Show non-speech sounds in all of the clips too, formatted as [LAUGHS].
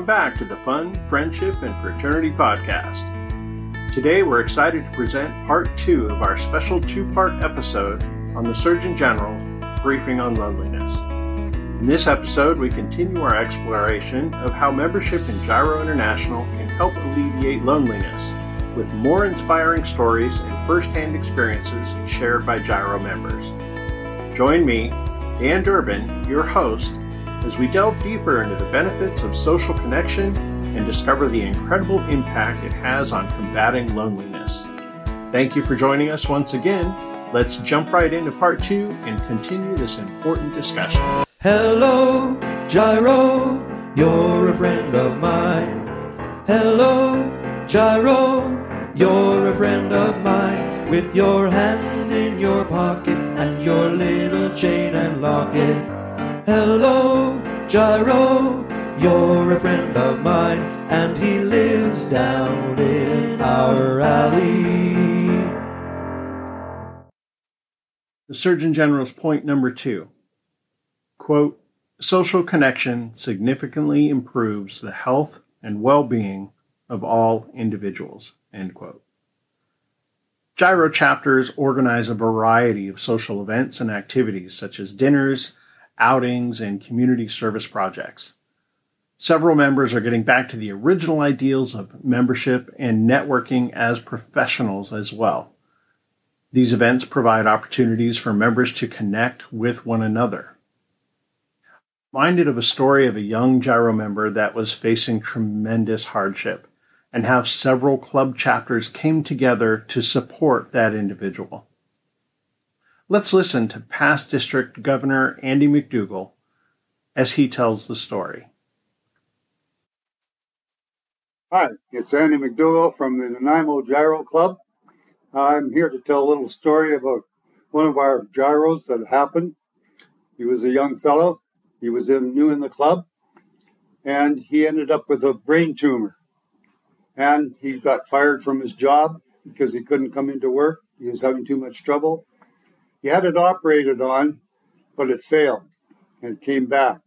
welcome back to the Fun, Friendship, and Fraternity Podcast. Today we're excited to present part two of our special two part episode on the Surgeon General's briefing on loneliness. In this episode, we continue our exploration of how membership in Gyro International can help alleviate loneliness with more inspiring stories and first hand experiences shared by Gyro members. Join me, Dan Durbin, your host, as we delve deeper into the benefits of social connection and discover the incredible impact it has on combating loneliness. Thank you for joining us once again. Let's jump right into part two and continue this important discussion. Hello, Gyro, you're a friend of mine. Hello, Gyro, you're a friend of mine. With your hand in your pocket and your little chain and locket. Hello, Gyro, you're a friend of mine, and he lives down in our alley. The Surgeon General's point number two quote, social connection significantly improves the health and well being of all individuals. End quote. Gyro chapters organize a variety of social events and activities such as dinners, outings, and community service projects. Several members are getting back to the original ideals of membership and networking as professionals as well. These events provide opportunities for members to connect with one another. Minded of a story of a young gyro member that was facing tremendous hardship and how several club chapters came together to support that individual. Let's listen to past District Governor Andy McDougall as he tells the story. Hi, it's Andy McDougall from the Nanaimo Gyro Club. I'm here to tell a little story about one of our gyros that happened. He was a young fellow. He was in, new in the club, and he ended up with a brain tumor. And he got fired from his job because he couldn't come into work. He was having too much trouble. He had it operated on, but it failed and came back.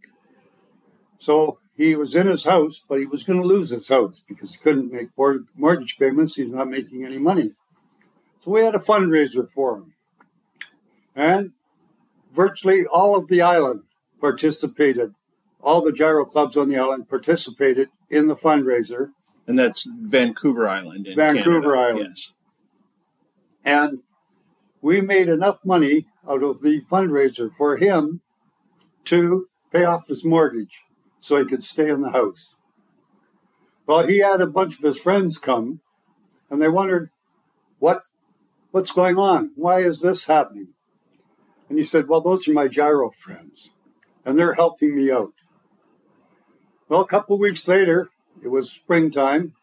So he was in his house, but he was going to lose his house because he couldn't make mortgage payments. He's not making any money. So we had a fundraiser for him. And virtually all of the island participated. All the gyro clubs on the island participated in the fundraiser. And that's Vancouver Island. Vancouver Canada. Island. Yes. And we made enough money out of the fundraiser for him to pay off his mortgage so he could stay in the house. Well, he had a bunch of his friends come and they wondered, what, what's going on? Why is this happening? And he said, Well, those are my gyro friends, and they're helping me out. Well, a couple weeks later, it was springtime,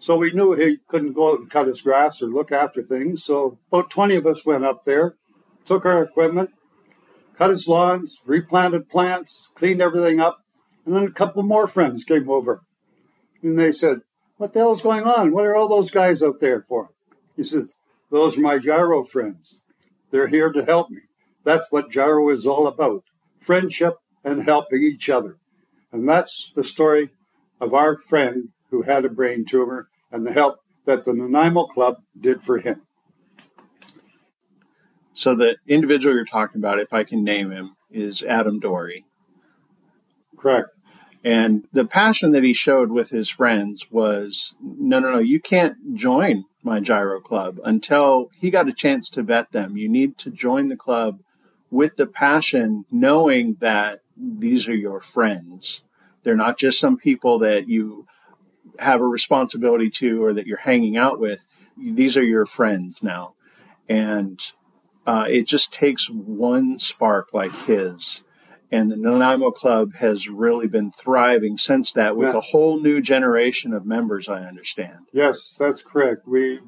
so we knew he couldn't go out and cut his grass or look after things. So about 20 of us went up there, took our equipment, cut his lawns, replanted plants, cleaned everything up. And then a couple more friends came over. And they said, What the hell's going on? What are all those guys out there for? He says, Those are my gyro friends. They're here to help me. That's what gyro is all about friendship and helping each other. And that's the story of our friend who had a brain tumor and the help that the Nanaimo Club did for him. So the individual you're talking about, if I can name him, is Adam Dory. Correct. And the passion that he showed with his friends was no, no, no, you can't join my gyro club until he got a chance to vet them. You need to join the club with the passion, knowing that these are your friends. They're not just some people that you have a responsibility to or that you're hanging out with. These are your friends now. And uh, it just takes one spark like his. And the Nanaimo Club has really been thriving since that with yeah. a whole new generation of members, I understand. Yes, that's correct. We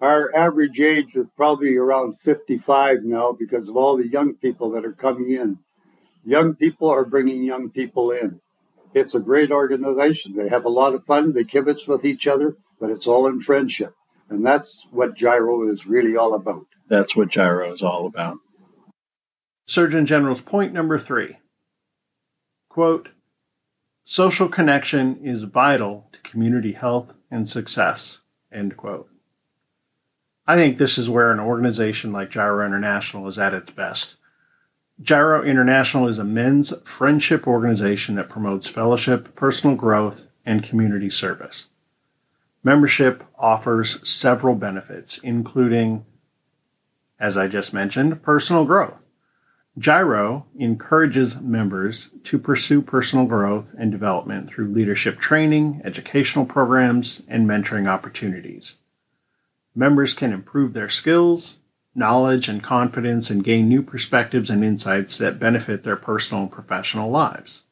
our average age is probably around 55 now because of all the young people that are coming in. Young people are bringing young people in. It's a great organization. They have a lot of fun. They kibitz with each other, but it's all in friendship. And that's what Gyro is really all about. That's what Gyro is all about. Surgeon General's point number three quote, Social connection is vital to community health and success. End quote. I think this is where an organization like Gyro International is at its best. Gyro International is a men's friendship organization that promotes fellowship, personal growth, and community service. Membership offers several benefits, including, as I just mentioned, personal growth. Gyro encourages members to pursue personal growth and development through leadership training, educational programs, and mentoring opportunities. Members can improve their skills, knowledge, and confidence and gain new perspectives and insights that benefit their personal and professional lives.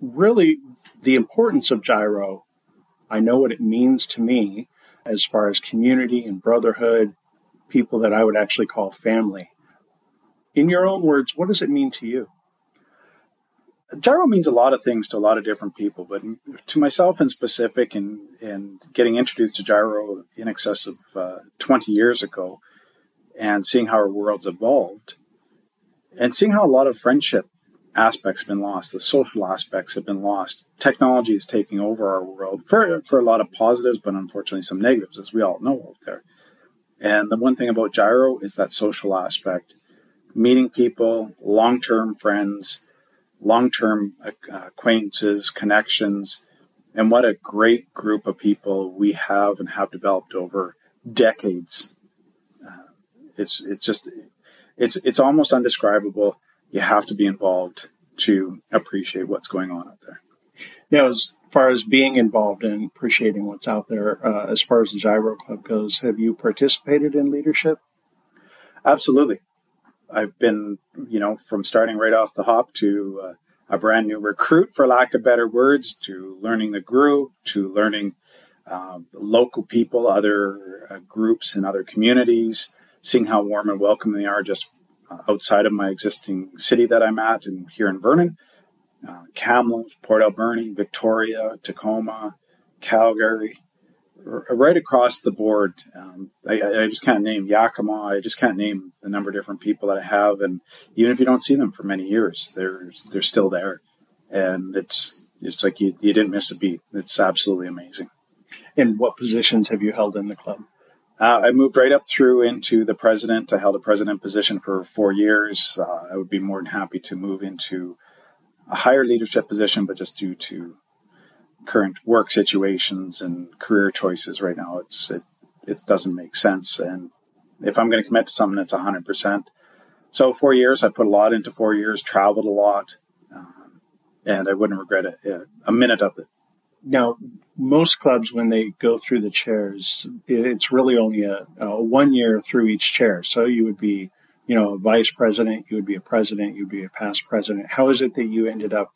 Really, the importance of Gyro, I know what it means to me as far as community and brotherhood, people that I would actually call family. In your own words, what does it mean to you? Gyro means a lot of things to a lot of different people, but to myself in specific, and, and getting introduced to Gyro in excess of uh, 20 years ago, and seeing how our world's evolved, and seeing how a lot of friendship aspects have been lost, the social aspects have been lost. Technology is taking over our world for, for a lot of positives, but unfortunately some negatives, as we all know out there. And the one thing about Gyro is that social aspect meeting people, long term friends, long term uh, acquaintances, connections, and what a great group of people we have and have developed over decades. It's it's just it's it's almost undescribable. You have to be involved to appreciate what's going on out there. Yeah, as far as being involved and appreciating what's out there, uh, as far as the Gyro Club goes, have you participated in leadership? Absolutely. I've been, you know, from starting right off the hop to uh, a brand new recruit, for lack of better words, to learning the group, to learning uh, local people, other uh, groups and other communities, seeing how warm and welcome they are just uh, outside of my existing city that I'm at and here in Vernon. Uh, Kamloops, Port Alberni, Victoria, Tacoma, Calgary, right across the board. Um, I, I, just can't name Yakima. I just can't name the number of different people that I have, and even if you don't see them for many years, they're they're still there, and it's it's like you, you didn't miss a beat. It's absolutely amazing. And what positions have you held in the club? Uh, I moved right up through into the president. I held a president position for four years. Uh, I would be more than happy to move into a higher leadership position, but just due to current work situations and career choices right now, it's it, it doesn't make sense. And if I'm going to commit to something, it's 100%. So four years, I put a lot into four years, traveled a lot, um, and I wouldn't regret it a minute of it. Now, most clubs, when they go through the chairs, it's really only a, a one year through each chair. So you would be, you know, a vice president, you would be a president, you'd be a past president. How is it that you ended up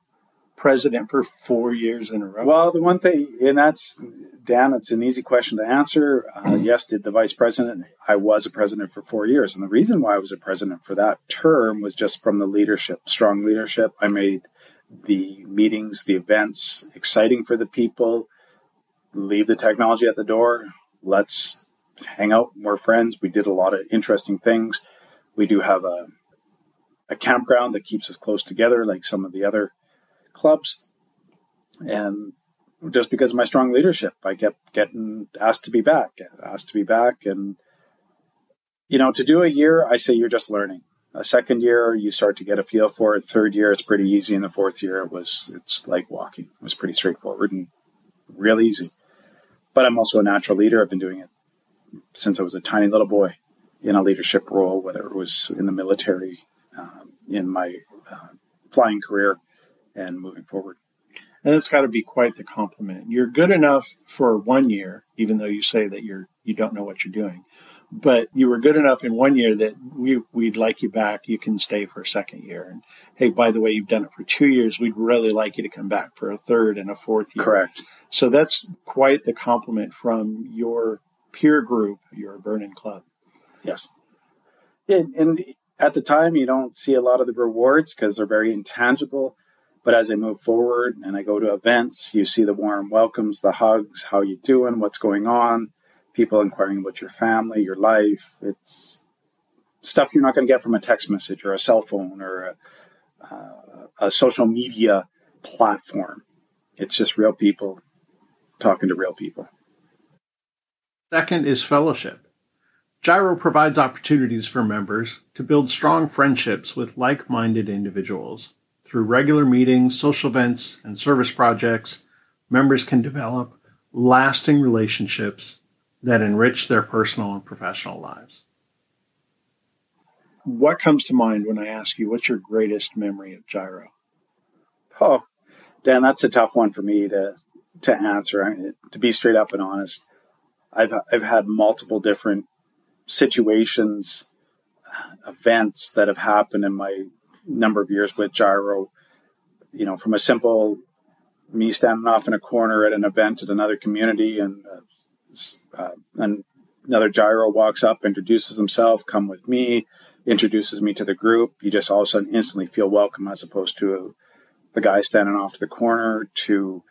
president for four years in a row? Well, the one thing, and that's Dan, it's an easy question to answer. Uh, mm-hmm. yes, did the vice president? I was a president for four years, and the reason why I was a president for that term was just from the leadership, strong leadership. I made the meetings, the events exciting for the people. Leave the technology at the door. Let's hang out. We're friends. We did a lot of interesting things. We do have a a campground that keeps us close together, like some of the other clubs. And just because of my strong leadership, I kept getting asked to be back, asked to be back. And, you know, to do a year, I say you're just learning. A second year, you start to get a feel for it. Third year, it's pretty easy. And the fourth year, it was, it's like walking. It was pretty straightforward and real easy. But I'm also a natural leader. I've been doing it since I was a tiny little boy in a leadership role, whether it was in the military, um, in my uh, flying career, and moving forward. And that's got to be quite the compliment. You're good enough for one year, even though you say that you're you don't know what you're doing. But you were good enough in one year that we we'd like you back. You can stay for a second year. And hey, by the way, you've done it for two years. We'd really like you to come back for a third and a fourth year. Correct. So that's quite the compliment from your peer group, your Vernon Club. Yes. And, and at the time, you don't see a lot of the rewards because they're very intangible but as I move forward and I go to events, you see the warm welcomes, the hugs, how you doing, what's going on, people inquiring about your family, your life. It's stuff you're not going to get from a text message or a cell phone or a, uh, a social media platform. it's just real people talking to real people. Second is fellowship. Gyro provides opportunities for members to build strong friendships with like minded individuals. Through regular meetings, social events, and service projects, members can develop lasting relationships that enrich their personal and professional lives. What comes to mind when I ask you, what's your greatest memory of Gyro? Oh, Dan, that's a tough one for me to to answer. To be straight up and honest, I've I've had multiple different situations, events that have happened in my number of years with Gyro. You know, from a simple me standing off in a corner at an event at another community, and uh, uh, and another Gyro walks up, introduces himself, come with me, introduces me to the group. You just all of a sudden instantly feel welcome, as opposed to the guy standing off to the corner to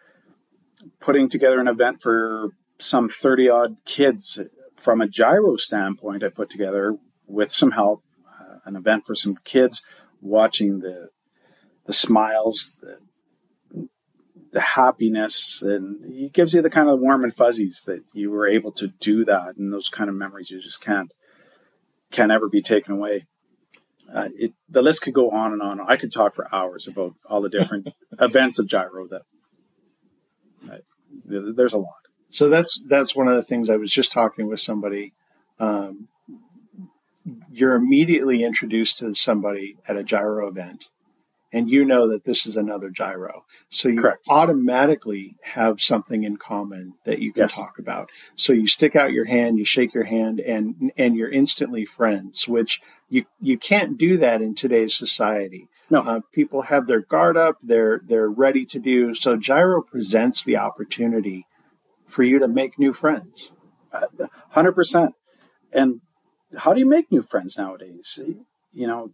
putting together an event for some 30 odd kids from a gyro standpoint i put together with some help uh, an event for some kids watching the the smiles the, the happiness and it gives you the kind of warm and fuzzies that you were able to do that and those kind of memories you just can't can't ever be taken away uh, it, the list could go on and on. I could talk for hours about all the different [LAUGHS] events of gyro that there's a lot. So that's that's one of the things I was just talking with somebody. Um, you're immediately introduced to somebody at a gyro event, and you know that this is another gyro. So you Correct. automatically have something in common that you can yes. talk about. So you stick out your hand, you shake your hand, and and you're instantly friends. Which you you can't do that in today's society. No, uh, people have their guard up. They're they're ready to do. So gyro presents the opportunity for you to make new friends. Hundred percent. And how do you make new friends nowadays? You know,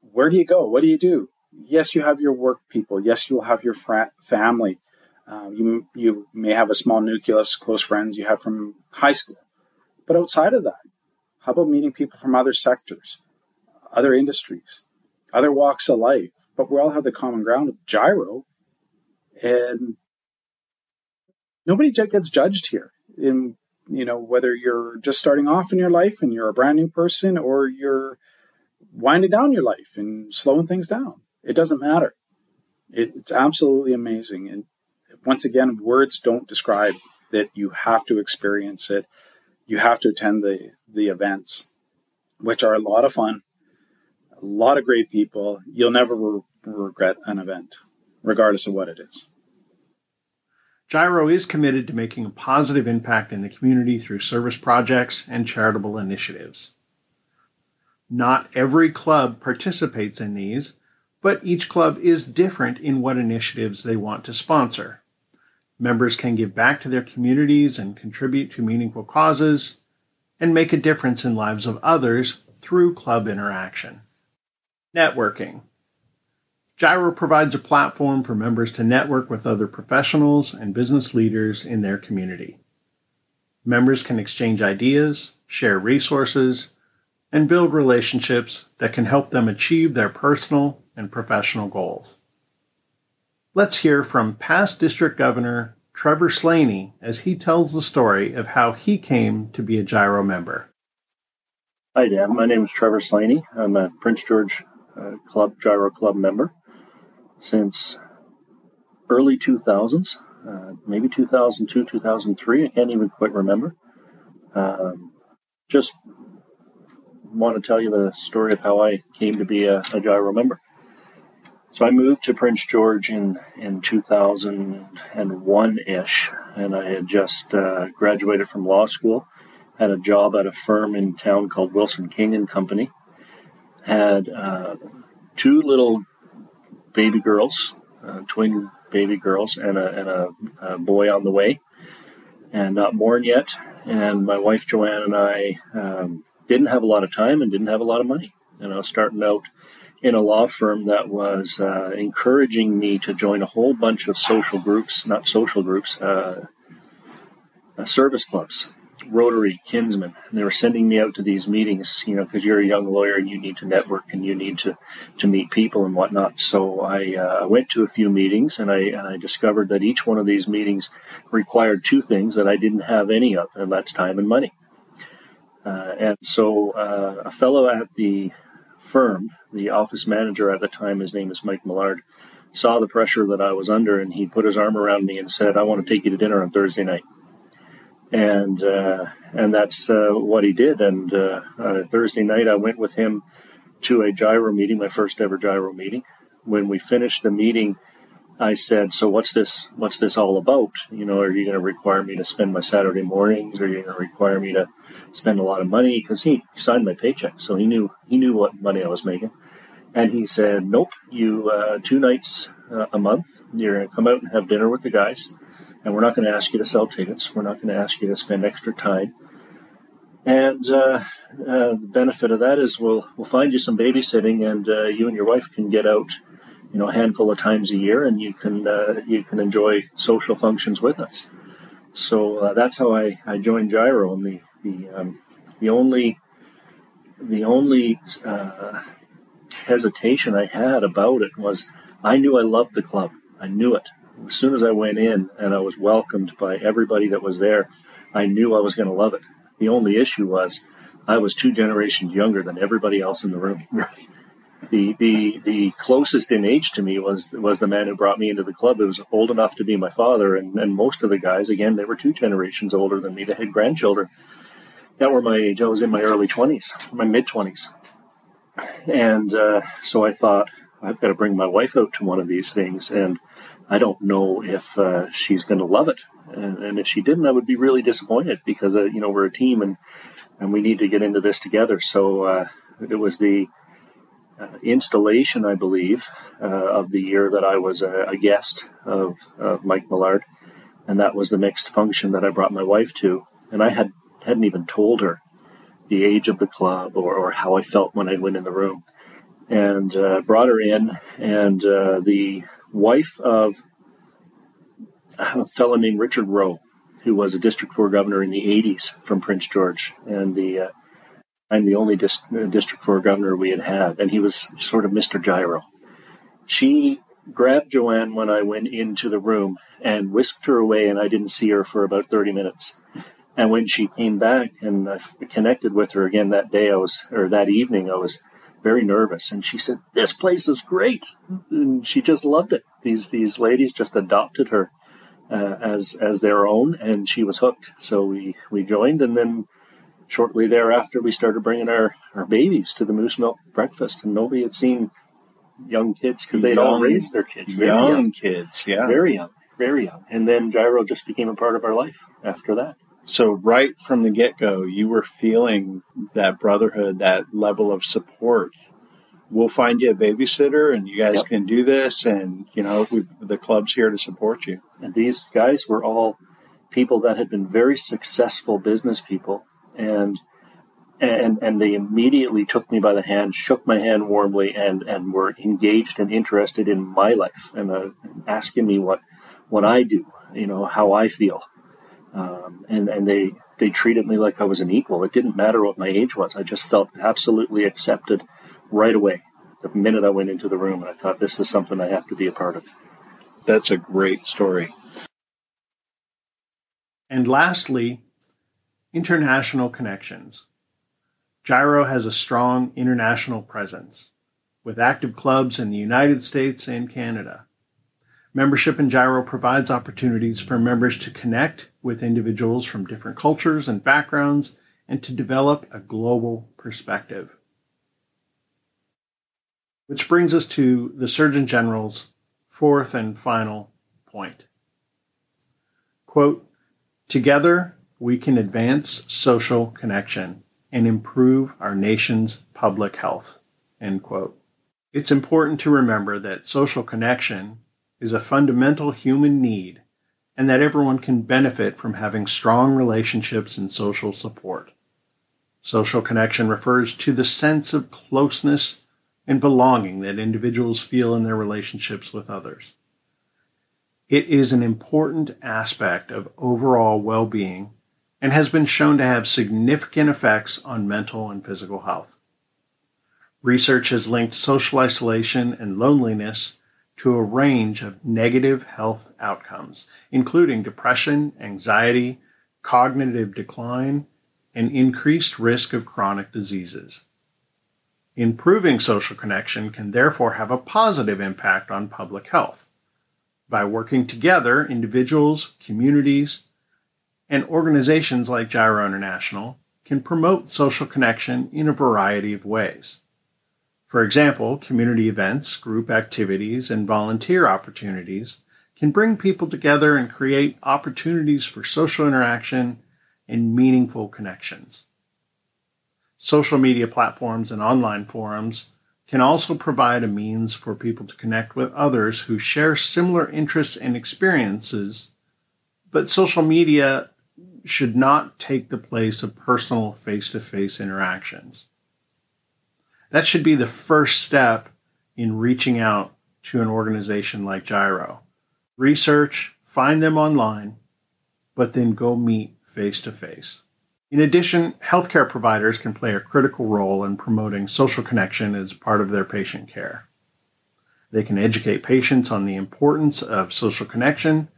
where do you go? What do you do? Yes, you have your work people. Yes, you'll have your fr- family. Um, you you may have a small nucleus, close friends you have from high school. But outside of that, how about meeting people from other sectors, other industries, other walks of life? But we all have the common ground of gyro, and nobody gets judged here. In you know whether you're just starting off in your life and you're a brand new person, or you're winding down your life and slowing things down. It doesn't matter. It, it's absolutely amazing. And once again, words don't describe that. You have to experience it. You have to attend the the events, which are a lot of fun, a lot of great people. You'll never re- regret an event, regardless of what it is. Gyro is committed to making a positive impact in the community through service projects and charitable initiatives. Not every club participates in these, but each club is different in what initiatives they want to sponsor. Members can give back to their communities and contribute to meaningful causes and make a difference in lives of others through club interaction. Networking. Gyro provides a platform for members to network with other professionals and business leaders in their community. Members can exchange ideas, share resources, and build relationships that can help them achieve their personal and professional goals. Let's hear from past District Governor Trevor Slaney as he tells the story of how he came to be a Gyro member. Hi, Dan. My name is Trevor Slaney. I'm a Prince George uh, Club Gyro Club member since early 2000s, uh, maybe 2002, 2003. I can't even quite remember. Um, just want to tell you the story of how I came to be a, a gyro member. So I moved to Prince George in, in 2001 ish, and I had just uh, graduated from law school, had a job at a firm in town called Wilson King and Company, had uh, two little baby girls, uh, twin baby girls, and a, and a, a, boy on the way, and not born yet. And my wife Joanne and I um, didn't have a lot of time and didn't have a lot of money. And I was starting out in a law firm that was uh, encouraging me to join a whole bunch of social groups, not social groups, uh, uh, service clubs, Rotary kinsmen. And they were sending me out to these meetings, you know, because you're a young lawyer and you need to network and you need to, to meet people and whatnot. So I uh, went to a few meetings and I, and I discovered that each one of these meetings required two things that I didn't have any of, and that's time and money. Uh, and so uh, a fellow at the firm, the office manager at the time, his name is Mike Millard, saw the pressure that I was under and he put his arm around me and said, I want to take you to dinner on Thursday night and uh, and that's uh, what he did. And uh, Thursday night, I went with him to a gyro meeting, my first ever gyro meeting. When we finished the meeting, I said, "So what's this? What's this all about? You know, are you going to require me to spend my Saturday mornings? Are you going to require me to spend a lot of money?" Because he signed my paycheck, so he knew he knew what money I was making. And he said, "Nope, you uh, two nights uh, a month. You're going to come out and have dinner with the guys." And we're not going to ask you to sell tickets. We're not going to ask you to spend extra time. And uh, uh, the benefit of that is we'll we'll find you some babysitting, and uh, you and your wife can get out, you know, a handful of times a year, and you can uh, you can enjoy social functions with us. So uh, that's how I, I joined Gyro, and the the um, the only the only uh, hesitation I had about it was I knew I loved the club. I knew it as soon as I went in and I was welcomed by everybody that was there, I knew I was going to love it. The only issue was I was two generations younger than everybody else in the room. [LAUGHS] The, the the closest in age to me was was the man who brought me into the club. It was old enough to be my father, and, and most of the guys, again, they were two generations older than me. They had grandchildren that were my age. I was in my early twenties, my mid twenties, and uh, so I thought I've got to bring my wife out to one of these things, and I don't know if uh, she's going to love it. And, and, if she didn't, I would be really disappointed because uh, you know we're a team and and we need to get into this together. So uh, it was the uh, installation, I believe, uh, of the year that I was a, a guest of, of, Mike Millard, and that was the mixed function that I brought my wife to. And I had hadn't even told her the age of the club or, or how I felt when I went in the room, and uh, brought her in, and the wife of a fellow named Richard Rowe, who was a District 4 governor in the 80s from Prince George. And the uh, I'm the only dist- uh, District 4 governor we had had, and he was sort of Mr. Gyro. She grabbed Joanne when I went into the room and whisked her away, and I didn't see her for about 30 minutes. And when she came back and I connected with her again that day, I was, or that evening, I was very nervous. And she said, "This place is great," and she just loved it. These these ladies just adopted her uh, as as their own, and she was hooked. So we we joined, and then shortly thereafter, we started bringing our our babies to the moose milk breakfast, and nobody had seen young kids because they'd all raised their kids. Young, young kids, yeah, very young, very young. And then gyro just became a part of our life after that. So right from the get go, you were feeling that brotherhood, that level of support. We'll find you a babysitter, and you guys yep. can do this. And you know, the club's here to support you. And these guys were all people that had been very successful business people, and and and they immediately took me by the hand, shook my hand warmly, and and were engaged and interested in my life, and uh, asking me what what I do, you know, how I feel um, and and they they treated me like I was an equal. It didn't matter what my age was. I just felt absolutely accepted right away the minute I went into the room, and I thought this is something I have to be a part of. That's a great story. And lastly, international connections. Gyro has a strong international presence with active clubs in the United States and Canada. Membership in Gyro provides opportunities for members to connect with individuals from different cultures and backgrounds and to develop a global perspective. Which brings us to the Surgeon General's fourth and final point. Quote, Together, we can advance social connection and improve our nation's public health. End quote. It's important to remember that social connection is a fundamental human need and that everyone can benefit from having strong relationships and social support. Social connection refers to the sense of closeness and belonging that individuals feel in their relationships with others. It is an important aspect of overall well being and has been shown to have significant effects on mental and physical health. Research has linked social isolation and loneliness to a range of negative health outcomes, including depression, anxiety, cognitive decline, and increased risk of chronic diseases. Improving social connection can therefore have a positive impact on public health. By working together, individuals, communities, and organizations like Gyro International can promote social connection in a variety of ways. For example, community events, group activities, and volunteer opportunities can bring people together and create opportunities for social interaction and meaningful connections. Social media platforms and online forums can also provide a means for people to connect with others who share similar interests and experiences, but social media should not take the place of personal face to face interactions. That should be the first step in reaching out to an organization like Gyro. Research, find them online, but then go meet face to face. In addition, healthcare providers can play a critical role in promoting social connection as part of their patient care. They can educate patients on the importance of social connection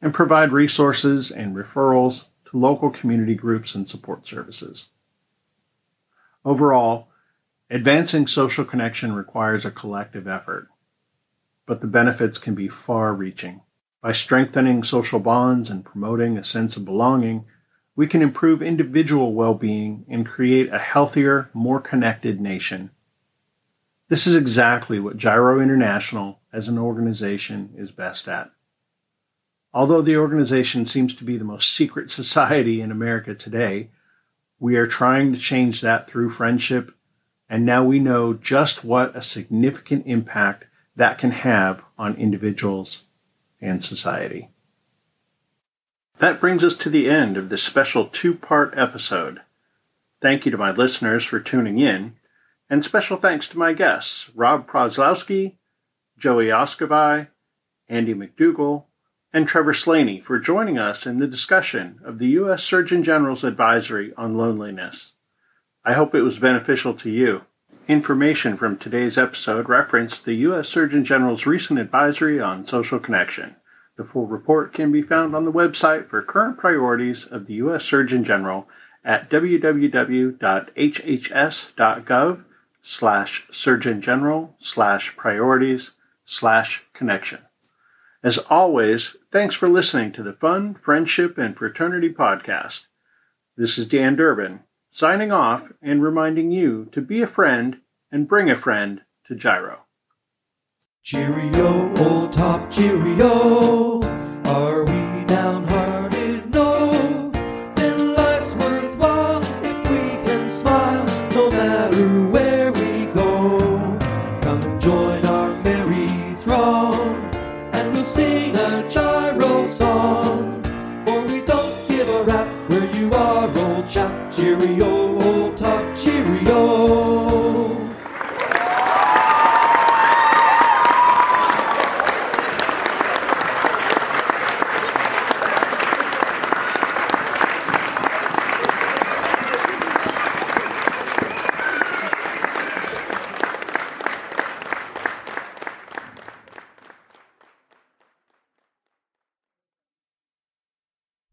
and provide resources and referrals to local community groups and support services. Overall, advancing social connection requires a collective effort, but the benefits can be far reaching. By strengthening social bonds and promoting a sense of belonging, we can improve individual well being and create a healthier, more connected nation. This is exactly what Gyro International as an organization is best at. Although the organization seems to be the most secret [LAUGHS] society in America today, we are trying to change that through friendship, and now we know just what a significant impact that can have on individuals and society. That brings us to the end of this special two part episode. Thank you to my listeners for tuning in, and special thanks to my guests, Rob Proslowski, Joey Oskavai, Andy McDougall, and Trevor Slaney for joining us in the discussion of the U.S. Surgeon General's advisory on loneliness. I hope it was beneficial to you. Information from today's episode referenced the U.S. Surgeon General's recent advisory on social connection. The full report can be found on the website for current priorities of the U.S. Surgeon General at www.hhs.gov slash surgeon general slash priorities slash connection. As always, thanks for listening to the Fun, Friendship, and Fraternity podcast. This is Dan Durbin, signing off and reminding you to be a friend and bring a friend to Gyro. Cheerio, old top cheerio.